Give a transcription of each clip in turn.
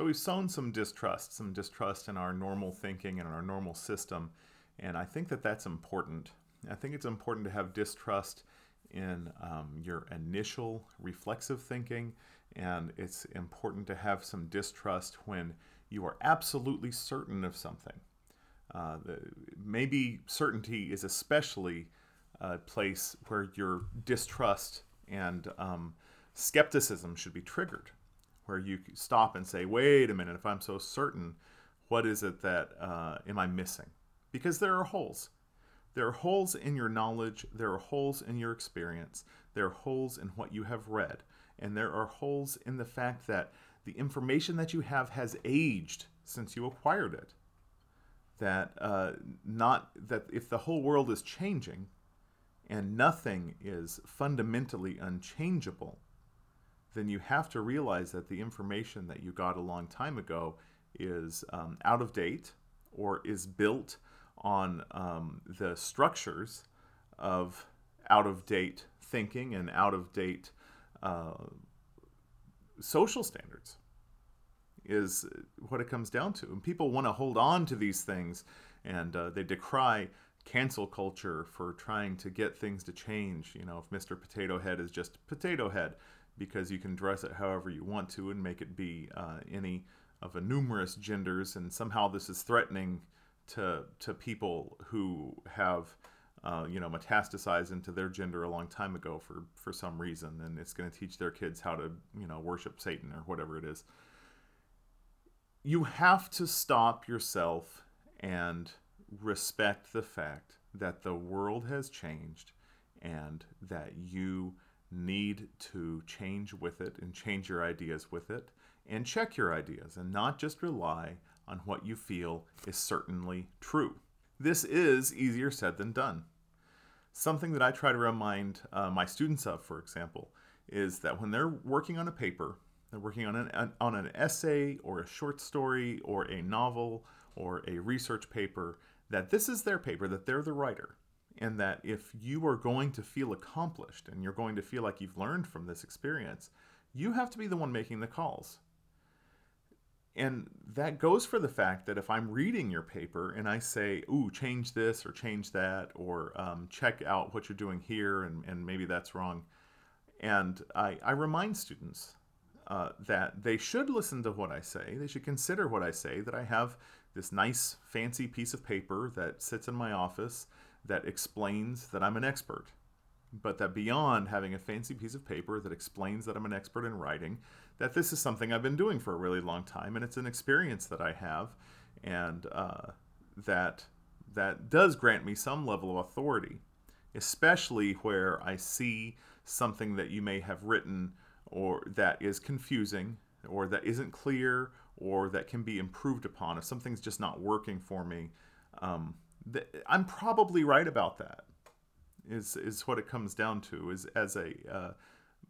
So we've sown some distrust, some distrust in our normal thinking and our normal system. And I think that that's important. I think it's important to have distrust in um, your initial reflexive thinking, and it's important to have some distrust when you are absolutely certain of something. Uh, the, maybe certainty is especially a place where your distrust and um, skepticism should be triggered, where you stop and say, wait a minute, if I'm so certain, what is it that uh, am I missing? Because there are holes. There are holes in your knowledge, there are holes in your experience, there are holes in what you have read, and there are holes in the fact that the information that you have has aged since you acquired it. That uh, not that if the whole world is changing and nothing is fundamentally unchangeable, then you have to realize that the information that you got a long time ago is um, out of date or is built on um, the structures of out of date thinking and out of date uh, social standards is what it comes down to. And people want to hold on to these things and uh, they decry cancel culture for trying to get things to change. You know, if Mr. Potato Head is just Potato Head because you can dress it however you want to and make it be uh, any of a numerous genders, and somehow this is threatening to to people who have uh, you know metastasized into their gender a long time ago for for some reason, and it's going to teach their kids how to you know worship Satan or whatever it is. You have to stop yourself and respect the fact that the world has changed and that you need to change with it and change your ideas with it and check your ideas and not just rely on what you feel is certainly true. This is easier said than done. Something that I try to remind uh, my students of, for example, is that when they're working on a paper, they're working on an, on an essay or a short story or a novel or a research paper, that this is their paper, that they're the writer, and that if you are going to feel accomplished and you're going to feel like you've learned from this experience, you have to be the one making the calls. And that goes for the fact that if I'm reading your paper and I say, ooh, change this or change that, or um, check out what you're doing here and, and maybe that's wrong. And I, I remind students uh, that they should listen to what I say. They should consider what I say, that I have this nice, fancy piece of paper that sits in my office that explains that I'm an expert. But that beyond having a fancy piece of paper that explains that I'm an expert in writing, that this is something I've been doing for a really long time, and it's an experience that I have, and uh, that that does grant me some level of authority, especially where I see something that you may have written or that is confusing or that isn't clear or that can be improved upon. If something's just not working for me, um, th- I'm probably right about that. Is is what it comes down to. Is as a uh,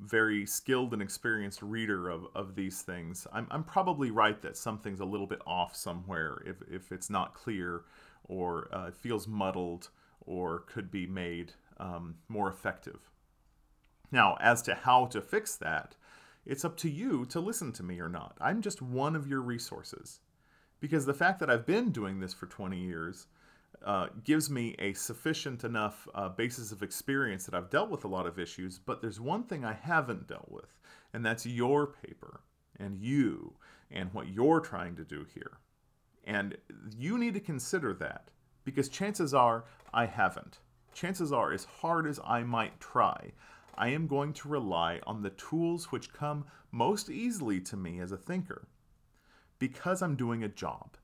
very skilled and experienced reader of, of these things, I'm, I'm probably right that something's a little bit off somewhere if, if it's not clear or uh, feels muddled or could be made um, more effective. Now, as to how to fix that, it's up to you to listen to me or not. I'm just one of your resources. Because the fact that I've been doing this for 20 years uh, gives me a sufficient enough uh, basis of experience that I've dealt with a lot of issues, but there's one thing I haven't dealt with, and that's your paper and you and what you're trying to do here. And you need to consider that because chances are I haven't. Chances are, as hard as I might try, I am going to rely on the tools which come most easily to me as a thinker because I'm doing a job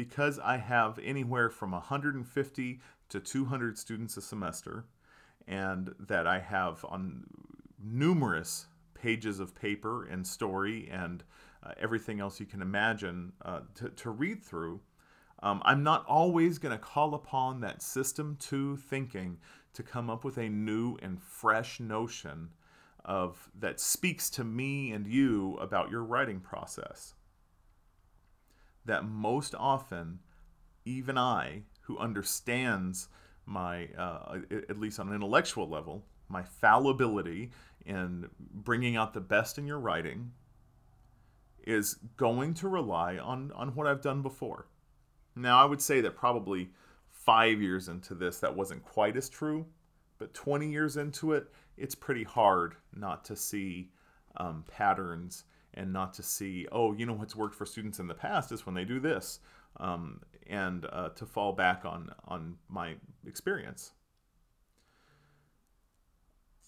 because I have anywhere from 150 to 200 students a semester, and that I have on numerous pages of paper and story and uh, everything else you can imagine uh, to, to, read through, um, I'm not always going to call upon that system two thinking to come up with a new and fresh notion of that speaks to me and you about your writing process that most often, even I, who understands my, uh, at least on an intellectual level, my fallibility in bringing out the best in your writing, is going to rely on on what I've done before. Now, I would say that probably five years into this, that wasn't quite as true, but 20 years into it, it's pretty hard not to see um, patterns and not to see, oh, you know what's worked for students in the past is when they do this, um, and uh, to fall back on on my experience.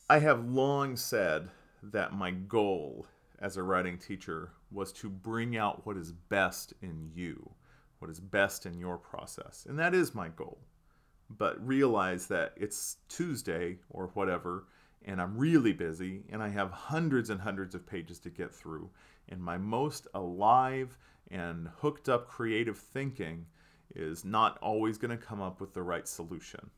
I have long said that my goal as a writing teacher was to bring out what is best in you, what is best in your process. And that is my goal. But realize that it's Tuesday or whatever, and I'm really busy, and I have hundreds and hundreds of pages to get through. And my most alive and hooked up creative thinking is not always going to come up with the right solution.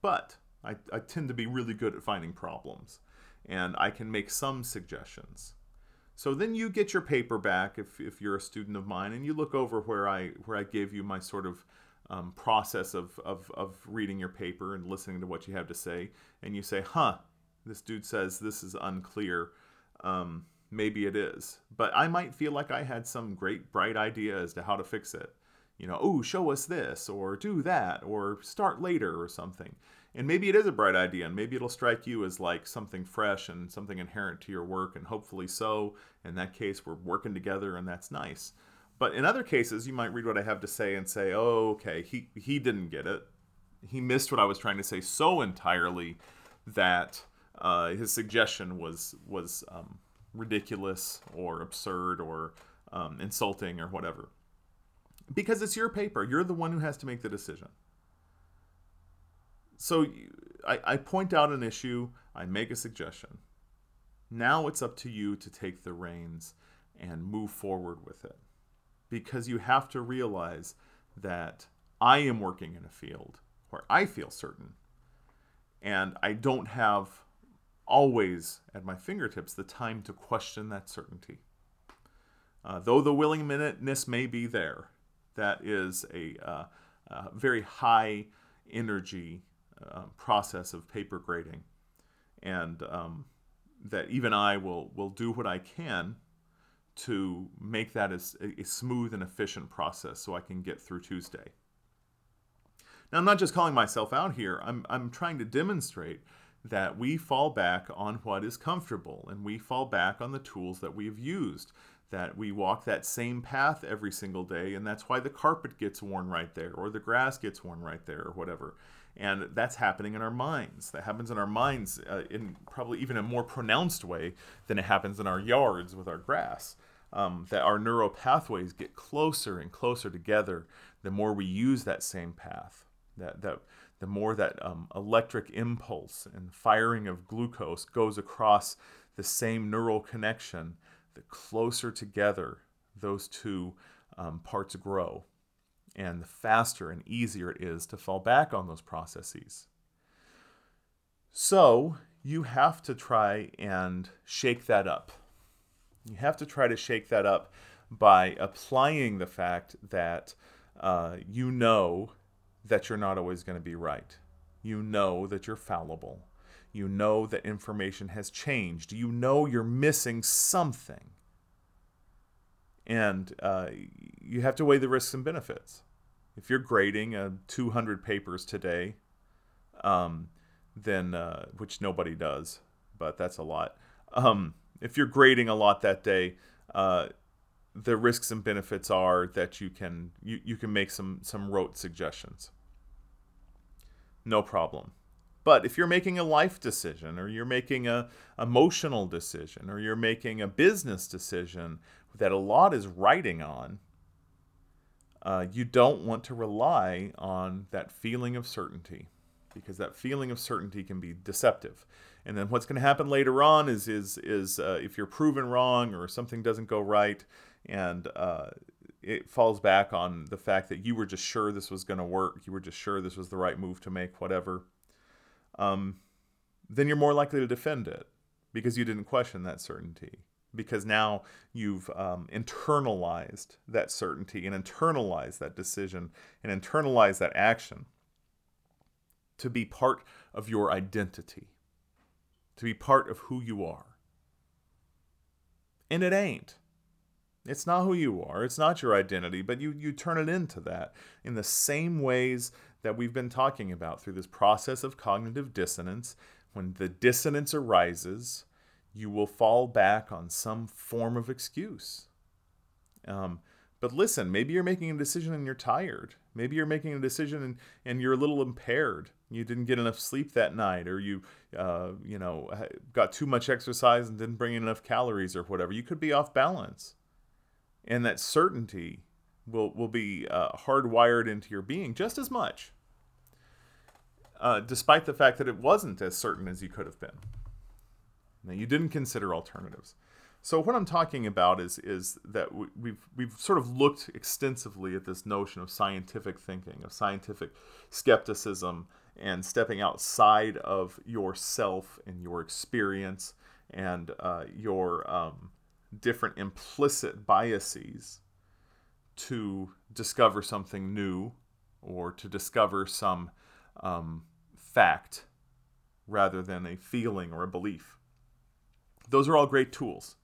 But I, I tend to be really good at finding problems, and I can make some suggestions. So then you get your paper back if, if you're a student of mine, and you look over where I where I gave you my sort of um, process of, of, of reading your paper and listening to what you have to say, and you say, huh, this dude says this is unclear. Um, maybe it is. But I might feel like I had some great, bright idea as to how to fix it. You know, oh, show us this, or do that, or start later, or something. And maybe it is a bright idea, and maybe it'll strike you as like something fresh and something inherent to your work, and hopefully so. In that case, we're working together, and that's nice. But in other cases, you might read what I have to say and say, oh, okay, he, he didn't get it. He missed what I was trying to say so entirely that uh, his suggestion was was um, ridiculous or absurd or um, insulting or whatever. Because it's your paper, you're the one who has to make the decision. So I, I point out an issue, I make a suggestion. Now it's up to you to take the reins and move forward with it because you have to realize that I am working in a field where I feel certain and I don't have always at my fingertips the time to question that certainty. Uh, though the willingness may be there, that is a, uh, a very high energy uh, process of paper grading, and um, that even I will will do what I can to make that as a, smooth and efficient process so I can get through Tuesday. Now, I'm not just calling myself out here, I'm, I'm trying to demonstrate that we fall back on what is comfortable and we fall back on the tools that we've used. That we walk that same path every single day, and that's why the carpet gets worn right there, or the grass gets worn right there, or whatever. And that's happening in our minds. That happens in our minds uh, in probably even a more pronounced way than it happens in our yards with our grass um, that our neural pathways get closer and closer together the more we use that same path. That, that the more that um, electric impulse and firing of glucose goes across the same neural connection, the closer together those two um, parts grow, and the faster and easier it is to fall back on those processes. So, you have to try and shake that up. You have to try to shake that up by applying the fact that uh, you know that you're not always going to be right. You know that you're fallible. You know that information has changed. You know you're missing something. And uh, you have to weigh the risks and benefits. If you're grading uh, 200 papers today, um, then, uh, which nobody does, but that's a lot. Um, if you're grading a lot that day, uh, the risks and benefits are that you can you, you can make some some rote suggestions. No problem. But if you're making a life decision or you're making a emotional decision or you're making a business decision that a lot is writing on, uh, you don't want to rely on that feeling of certainty because that feeling of certainty can be deceptive. And then what's going to happen later on is is is uh, if you're proven wrong or something doesn't go right, and uh, it falls back on the fact that you were just sure this was going to work, you were just sure this was the right move to make, whatever. Um, then you're more likely to defend it because you didn't question that certainty. Because now you've um, internalized that certainty and internalized that decision and internalized that action to be part of your identity to be part of who you are. And it ain't. It's not who you are. It's not your identity, but you you turn it into that in the same ways that we've been talking about through this process of cognitive dissonance. When the dissonance arises, you will fall back on some form of excuse. Um, but listen, maybe you're making a decision and you're tired. Maybe you're making a decision and, and you're a little impaired. You didn't get enough sleep that night, or you, uh, you know, got too much exercise and didn't bring in enough calories, or whatever. You could be off balance, and that certainty will will be uh, hardwired into your being just as much, uh, despite the fact that it wasn't as certain as you could have been. Now, you didn't consider alternatives. So what I'm talking about is is that we, we've we've sort of looked extensively at this notion of scientific thinking, of scientific skepticism, and stepping outside of yourself and your experience and uh, your um, different implicit biases to discover something new or to discover some um, fact rather than a feeling or a belief. Those are all great tools.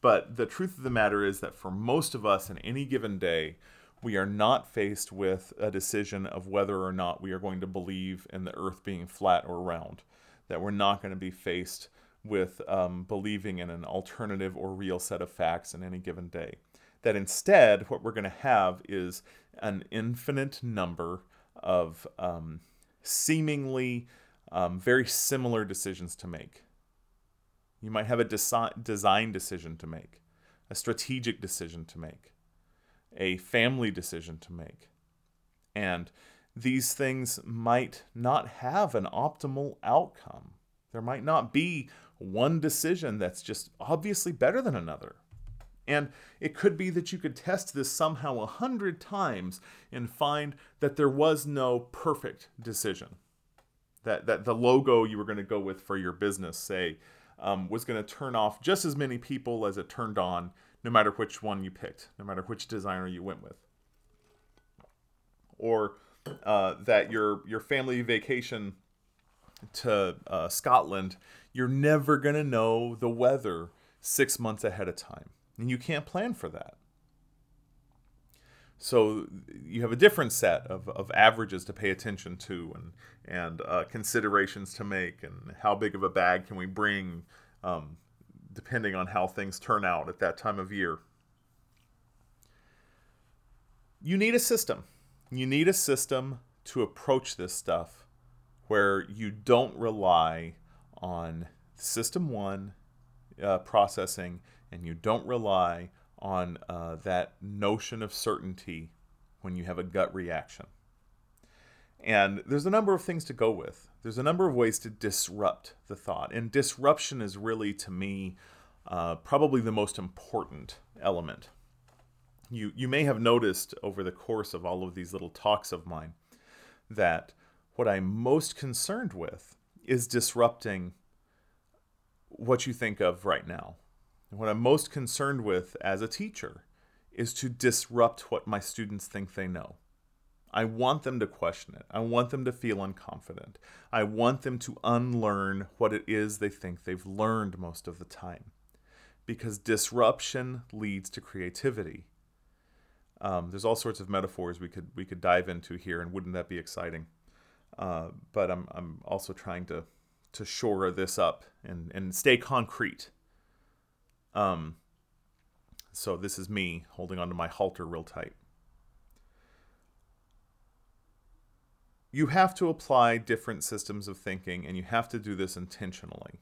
But the truth of the matter is that for most of us in any given day, we are not faced with a decision of whether or not we are going to believe in the earth being flat or round. That we're not going to be faced with um, believing in an alternative or real set of facts in any given day. That instead, what we're going to have is an infinite number of um, seemingly um, very similar decisions to make. You might have a desi- design decision to make, a strategic decision to make, a family decision to make. And these things might not have an optimal outcome. There might not be one decision that's just obviously better than another. And it could be that you could test this somehow a hundred times and find that there was no perfect decision. That, that the logo you were going to go with for your business, say, um, was going to turn off just as many people as it turned on, no matter which one you picked, no matter which designer you went with. Or uh, that your your family vacation to uh, Scotland, you're never going to know the weather six months ahead of time. And you can't plan for that. So you have a different set of, of averages to pay attention to and, and uh, considerations to make and how big of a bag can we bring um, depending on how things turn out at that time of year. You need a system. You need a system to approach this stuff where you don't rely on system one uh, processing and you don't rely on uh, that notion of certainty when you have a gut reaction. And there's a number of things to go with. There's a number of ways to disrupt the thought. And disruption is really, to me, uh, probably the most important element. You, you may have noticed over the course of all of these little talks of mine that what I'm most concerned with is disrupting what you think of right now, what I'm most concerned with as a teacher is to disrupt what my students think they know. I want them to question it. I want them to feel unconfident. I want them to unlearn what it is they think they've learned most of the time. Because disruption leads to creativity. Um, there's all sorts of metaphors we could we could dive into here, and wouldn't that be exciting? Uh, but I'm I'm also trying to to shore this up and and stay concrete. Um, so this is me holding onto my halter real tight. You have to apply different systems of thinking, and you have to do this intentionally.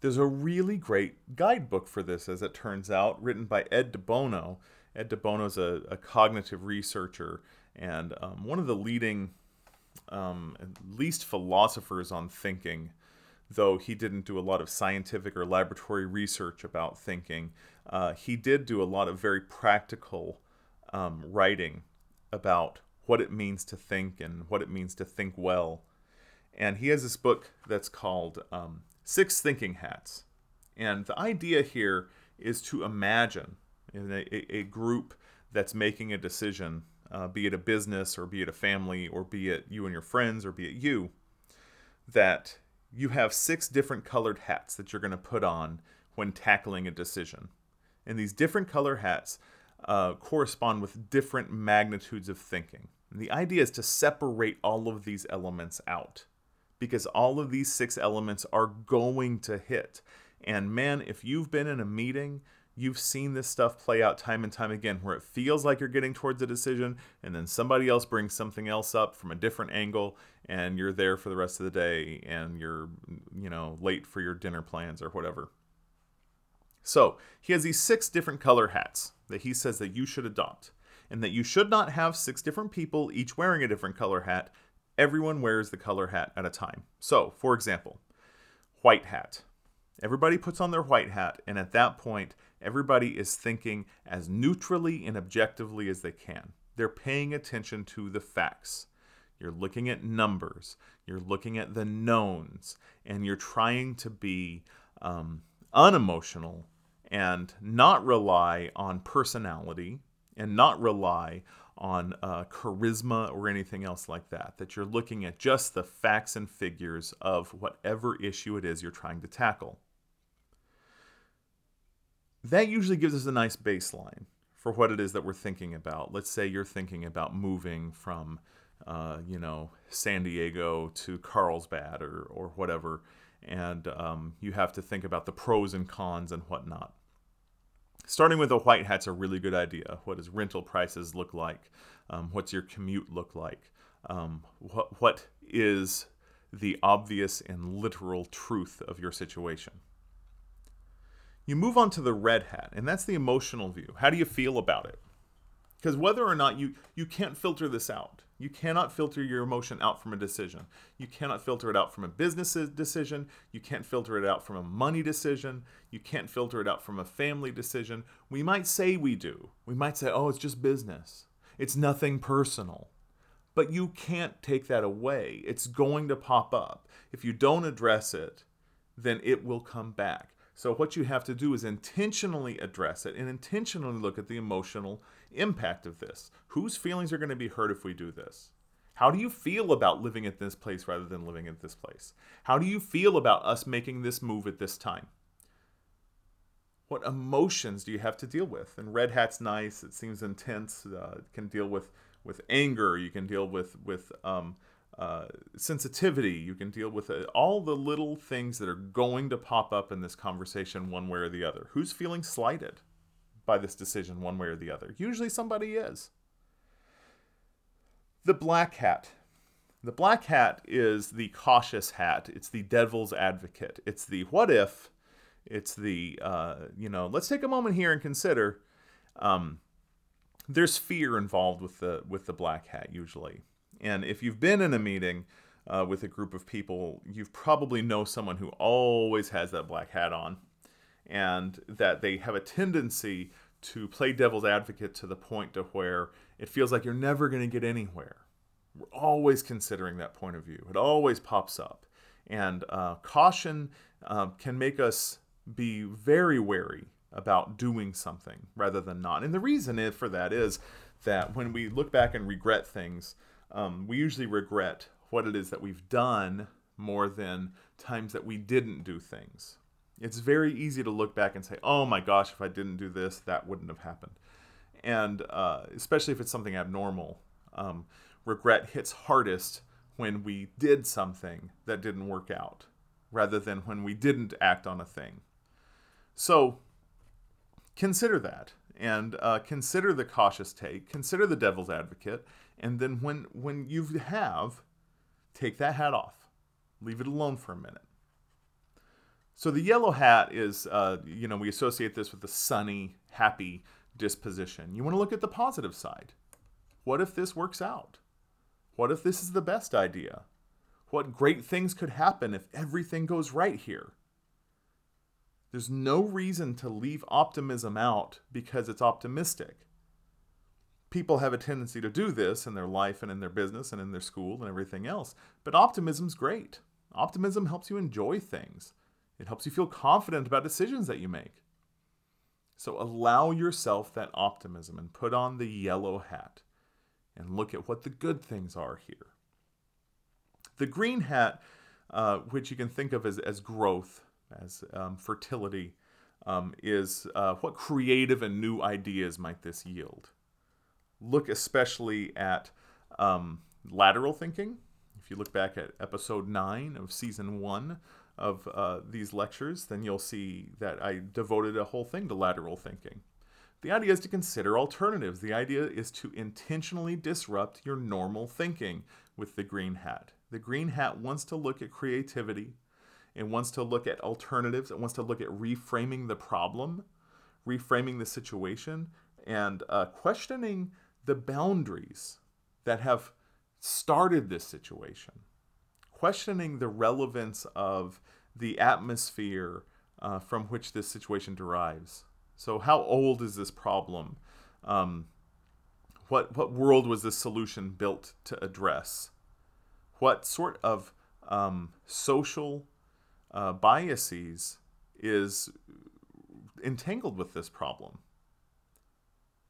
There's a really great guidebook for this, as it turns out, written by Ed de Bono. Ed de Bono is a, a cognitive researcher and um, one of the leading, um, at least philosophers on thinking though he didn't do a lot of scientific or laboratory research about thinking, uh, he did do a lot of very practical um, writing about what it means to think and what it means to think well. And he has this book that's called um, Six Thinking Hats. And the idea here is to imagine in a, a group that's making a decision, uh, be it a business or be it a family or be it you and your friends or be it you, that you have six different colored hats that you're going to put on when tackling a decision. And these different color hats uh, correspond with different magnitudes of thinking. And the idea is to separate all of these elements out because all of these six elements are going to hit. And man, if you've been in a meeting, you've seen this stuff play out time and time again where it feels like you're getting towards a decision and then somebody else brings something else up from a different angle and you're there for the rest of the day and you're you know late for your dinner plans or whatever. So he has these six different color hats that he says that you should adopt and that you should not have six different people each wearing a different color hat. Everyone wears the color hat at a time. So for example white hat. Everybody puts on their white hat and at that point Everybody is thinking as neutrally and objectively as they can. They're paying attention to the facts. You're looking at numbers, you're looking at the knowns, and you're trying to be um, unemotional and not rely on personality and not rely on uh, charisma or anything else like that. That you're looking at just the facts and figures of whatever issue it is you're trying to tackle that usually gives us a nice baseline for what it is that we're thinking about. Let's say you're thinking about moving from, uh, you know, San Diego to Carlsbad or, or whatever, and um, you have to think about the pros and cons and whatnot. Starting with a white hat's a really good idea. What does rental prices look like? Um, what's your commute look like? Um, what, what is the obvious and literal truth of your situation? You move on to the red hat, and that's the emotional view. How do you feel about it? Because whether or not you you can't filter this out. You cannot filter your emotion out from a decision. You cannot filter it out from a business decision. You can't filter it out from a money decision. You can't filter it out from a family decision. We might say we do. We might say, "Oh, it's just business. It's nothing personal." But you can't take that away. It's going to pop up. If you don't address it, then it will come back. So, what you have to do is intentionally address it and intentionally look at the emotional impact of this. Whose feelings are going to be hurt if we do this? How do you feel about living at this place rather than living at this place? How do you feel about us making this move at this time? What emotions do you have to deal with? And red hat's nice. It seems intense. Uh, it can deal with with anger. You can deal with with um, uh, sensitivity. You can deal with it. all the little things that are going to pop up in this conversation one way or the other. Who's feeling slighted by this decision one way or the other? Usually somebody is. The black hat. The black hat is the cautious hat. It's the devil's advocate. It's the what if. It's the, uh, you know, let's take a moment here and consider. Um, there's fear involved with the with the black hat usually and if you've been in a meeting uh, with a group of people, you probably know someone who always has that black hat on, and that they have a tendency to play devil's advocate to the point to where it feels like you're never going to get anywhere. We're always considering that point of view. It always pops up, and uh, caution uh, can make us be very wary about doing something rather than not. And the reason for that is that when we look back and regret things, um, we usually regret what it is that we've done more than times that we didn't do things. It's very easy to look back and say, oh my gosh, if I didn't do this, that wouldn't have happened. And uh, especially if it's something abnormal, um, regret hits hardest when we did something that didn't work out rather than when we didn't act on a thing. So consider that and uh, consider the cautious take, consider the devil's advocate, and then when when you have, take that hat off, leave it alone for a minute. So the yellow hat is, uh, you know, we associate this with the sunny, happy disposition. You want to look at the positive side. What if this works out? What if this is the best idea? What great things could happen if everything goes right here? There's no reason to leave optimism out because it's optimistic people have a tendency to do this in their life and in their business and in their school and everything else. But optimism's great. Optimism helps you enjoy things. It helps you feel confident about decisions that you make. So allow yourself that optimism and put on the yellow hat and look at what the good things are here. The green hat, uh, which you can think of as, as growth, as um, fertility, um, is uh, what creative and new ideas might this yield? Look especially at um, lateral thinking. If you look back at episode 9 of season 1 of uh, these lectures, then you'll see that I devoted a whole thing to lateral thinking. The idea is to consider alternatives. The idea is to intentionally disrupt your normal thinking with the green hat. The green hat wants to look at creativity, it wants to look at alternatives, it wants to look at reframing the problem, reframing the situation, and uh, questioning the boundaries that have started this situation, questioning the relevance of the atmosphere uh, from which this situation derives. So, how old is this problem? Um, what what world was this solution built to address? What sort of um, social uh, biases is entangled with this problem?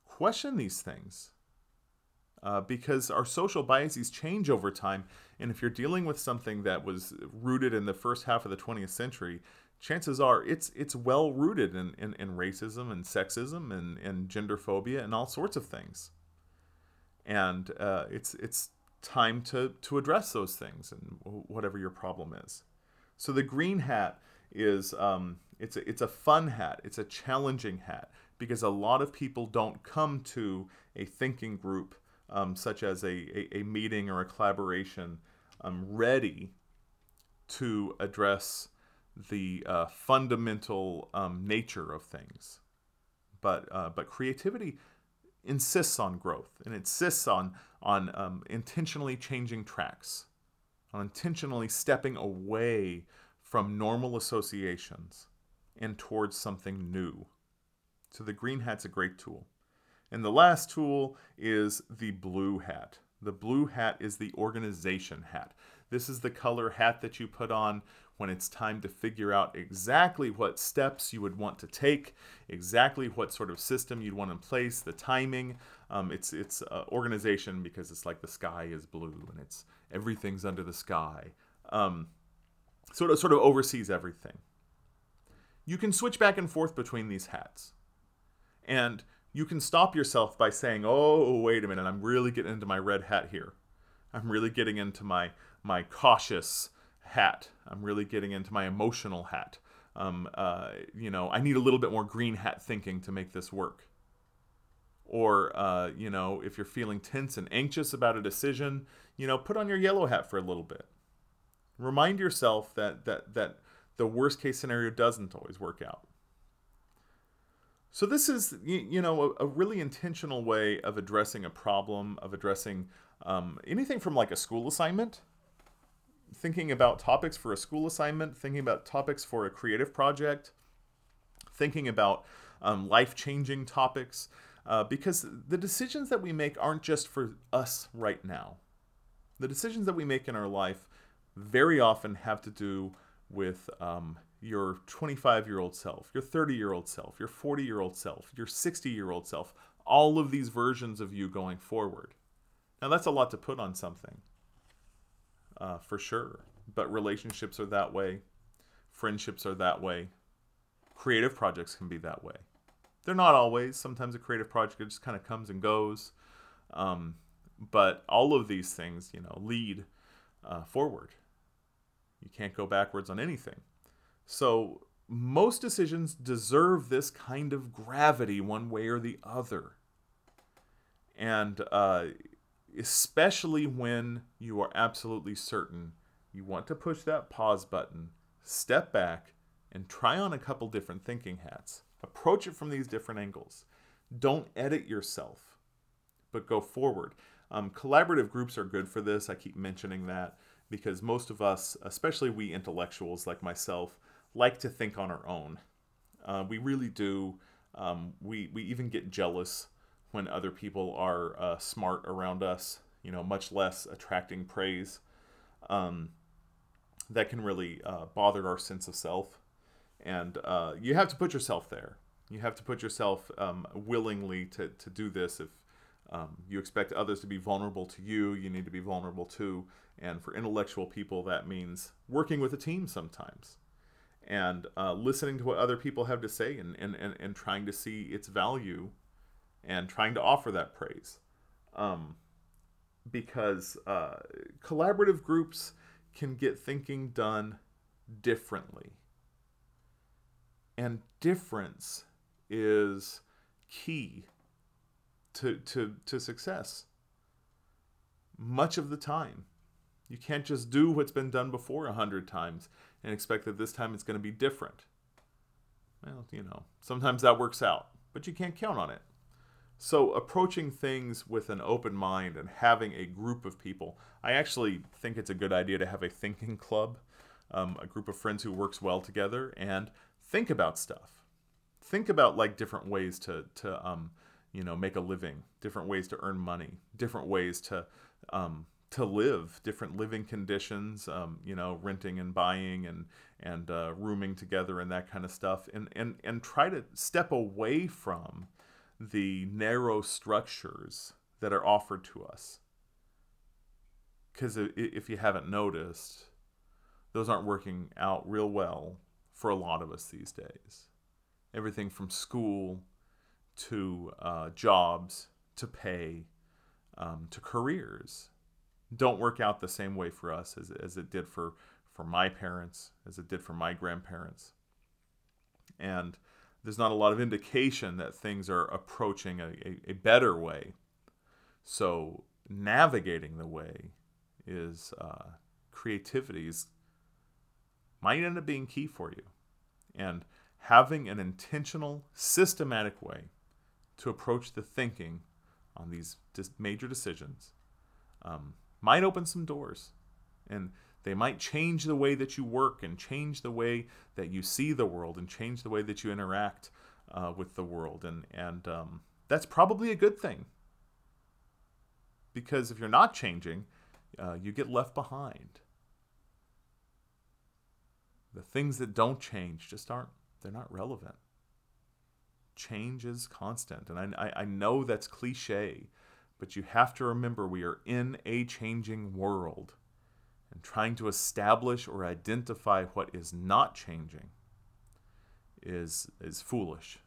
Question these things. Uh, because our social biases change over time. And if you're dealing with something that was rooted in the first half of the 20th century, chances are it's it's well rooted in, in, in racism and sexism and, and gender phobia and all sorts of things. And uh, it's it's time to to address those things and whatever your problem is. So the green hat is um, it's a, it's a fun hat. It's a challenging hat because a lot of people don't come to a thinking group um, such as a, a, a, meeting or a collaboration um, ready to address the uh, fundamental um, nature of things. But uh, but creativity insists on growth and insists on on um, intentionally changing tracks, on intentionally stepping away from normal associations and towards something new. So the green hat's a great tool. And the last tool is the blue hat. The blue hat is the organization hat. This is the color hat that you put on when it's time to figure out exactly what steps you would want to take, exactly what sort of system you'd want in place, the timing. Um, it's it's uh, organization because it's like the sky is blue and it's everything's under the sky. Um, so it sort of oversees everything. You can switch back and forth between these hats, and you can stop yourself by saying, "Oh, wait a minute, I'm really getting into my red hat here. I'm really getting into my my cautious." hat. I'm really getting into my emotional hat. Um, uh, you know, I need a little bit more green hat thinking to make this work. Or, uh, you know, if you're feeling tense and anxious about a decision, you know, put on your yellow hat for a little bit. Remind yourself that that that the worst case scenario doesn't always work out. So this is, you, know, a, really intentional way of addressing a problem, of addressing um, anything from like a school assignment thinking about topics for a school assignment, thinking about topics for a creative project, thinking about um, life changing topics, uh, because the decisions that we make aren't just for us right now. The decisions that we make in our life very often have to do with um, your 25 year old self, your 30 year old self, your 40 year old self, your 60 year old self, all of these versions of you going forward. Now, that's a lot to put on something uh, for sure. But relationships are that way, friendships are that way, creative projects can be that way. They're not always. Sometimes a creative project just kind of comes and goes. Um, but all of these things, you know, lead uh, forward. You can't go backwards on anything. So most decisions deserve this kind of gravity one way or the other. And uh, especially when you are absolutely certain you want to push that pause button, step back, and try on a couple different thinking hats. Approach it from these different angles. Don't edit yourself, but go forward. Um, collaborative groups are good for this. I keep mentioning that because most of us, especially we intellectuals like myself, like to think on our own. Uh, we really do. Um, we, we even get jealous when other people are uh, smart around us, you know, much less attracting praise. Um, that can really uh, bother our sense of self. And uh, you have to put yourself there. You have to put yourself um, willingly to, to do this. If um, you expect others to be vulnerable to you, you need to be vulnerable too. And for intellectual people, that means working with a team sometimes. And uh, listening to what other people have to say and, and, and, and trying to see its value and trying to offer that praise. Um, because uh, collaborative groups can get thinking done differently. And difference is key to, to, to success much of the time. You can't just do what's been done before a hundred times and expect that this time it's going to be different. Well, you know, sometimes that works out, but you can't count on it. So, approaching things with an open mind and having a group of people, I actually think it's a good idea to have a thinking club, um, a group of friends who works well together and think about stuff. Think about like different ways to to um, you know make a living, different ways to earn money, different ways to um, to live, different living conditions, um, you know, renting and buying and and uh, rooming together and that kind of stuff, and and and try to step away from the narrow structures that are offered to us. Because if you haven't noticed, those aren't working out real well for a lot of us these days. Everything from school to uh, jobs to pay um, to careers don't work out the same way for us as, as it did for, for my parents, as it did for my grandparents. And there's not a lot of indication that things are approaching a, a, a better way. So navigating the way is uh, creativities might end up being key for you. And having an intentional, systematic way to approach the thinking on these major decisions um, might open some doors. And they might change the way that you work and change the way that you see the world and change the way that you interact uh, with the world. And, and um, that's probably a good thing. Because if you're not changing, uh, you get left behind. The things that don't change just aren't, they're not relevant. Change is constant. And I, I, I know that's cliche, but you have to remember we are in a changing world and trying to establish or identify what is not changing is is foolish